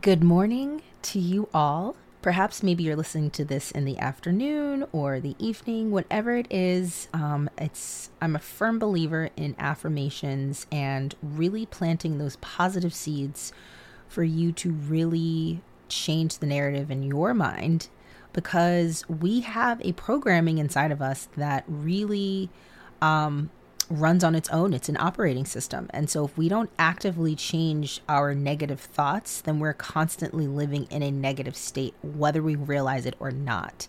Good morning to you all. Perhaps maybe you're listening to this in the afternoon or the evening, whatever it is. Um, it's I'm a firm believer in affirmations and really planting those positive seeds for you to really change the narrative in your mind because we have a programming inside of us that really um, runs on its own. It's an operating system. And so if we don't actively change our negative thoughts, then we're constantly living in a negative state, whether we realize it or not.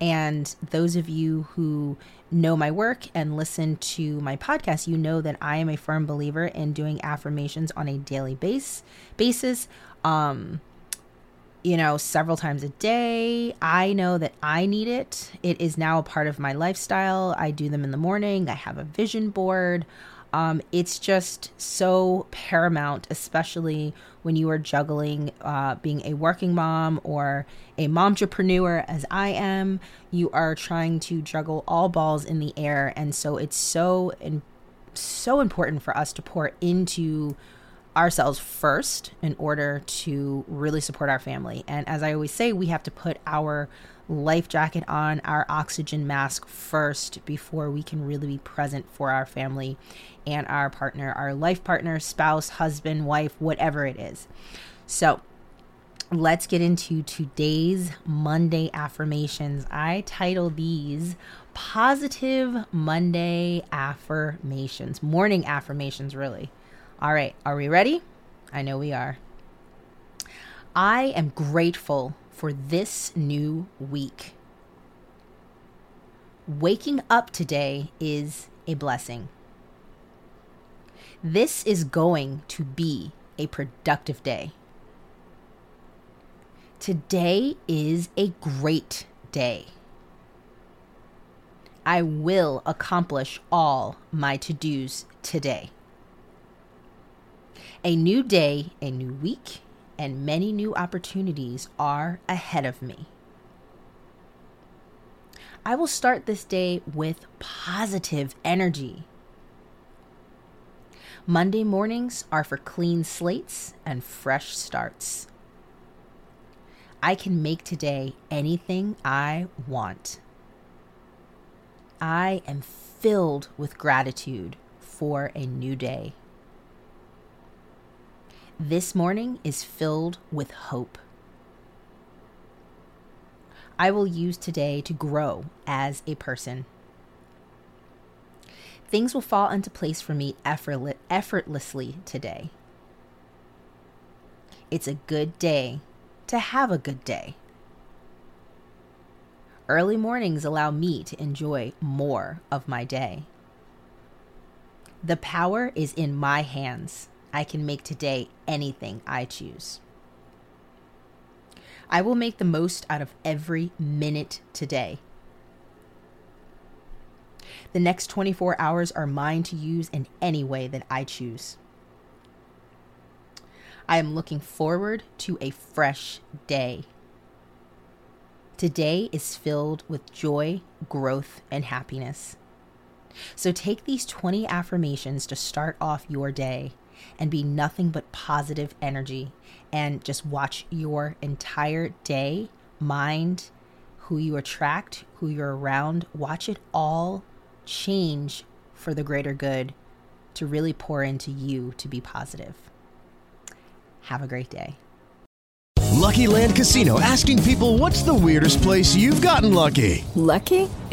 And those of you who know my work and listen to my podcast, you know that I am a firm believer in doing affirmations on a daily base basis. Um, you know, several times a day. I know that I need it. It is now a part of my lifestyle. I do them in the morning. I have a vision board. Um, it's just so paramount, especially when you are juggling uh, being a working mom or a momtrepreneur, as I am. You are trying to juggle all balls in the air, and so it's so in, so important for us to pour into ourselves first in order to really support our family. And as I always say, we have to put our life jacket on, our oxygen mask first before we can really be present for our family and our partner, our life partner, spouse, husband, wife, whatever it is. So, let's get into today's Monday affirmations. I title these Positive Monday Affirmations, morning affirmations, really. All right, are we ready? I know we are. I am grateful for this new week. Waking up today is a blessing. This is going to be a productive day. Today is a great day. I will accomplish all my to dos today. A new day, a new week, and many new opportunities are ahead of me. I will start this day with positive energy. Monday mornings are for clean slates and fresh starts. I can make today anything I want. I am filled with gratitude for a new day. This morning is filled with hope. I will use today to grow as a person. Things will fall into place for me effortlessly today. It's a good day to have a good day. Early mornings allow me to enjoy more of my day. The power is in my hands. I can make today anything I choose. I will make the most out of every minute today. The next 24 hours are mine to use in any way that I choose. I am looking forward to a fresh day. Today is filled with joy, growth, and happiness. So take these 20 affirmations to start off your day and be nothing but positive energy and just watch your entire day, mind, who you attract, who you're around, watch it all change for the greater good to really pour into you to be positive. Have a great day. Lucky Land Casino asking people what's the weirdest place you've gotten lucky? Lucky?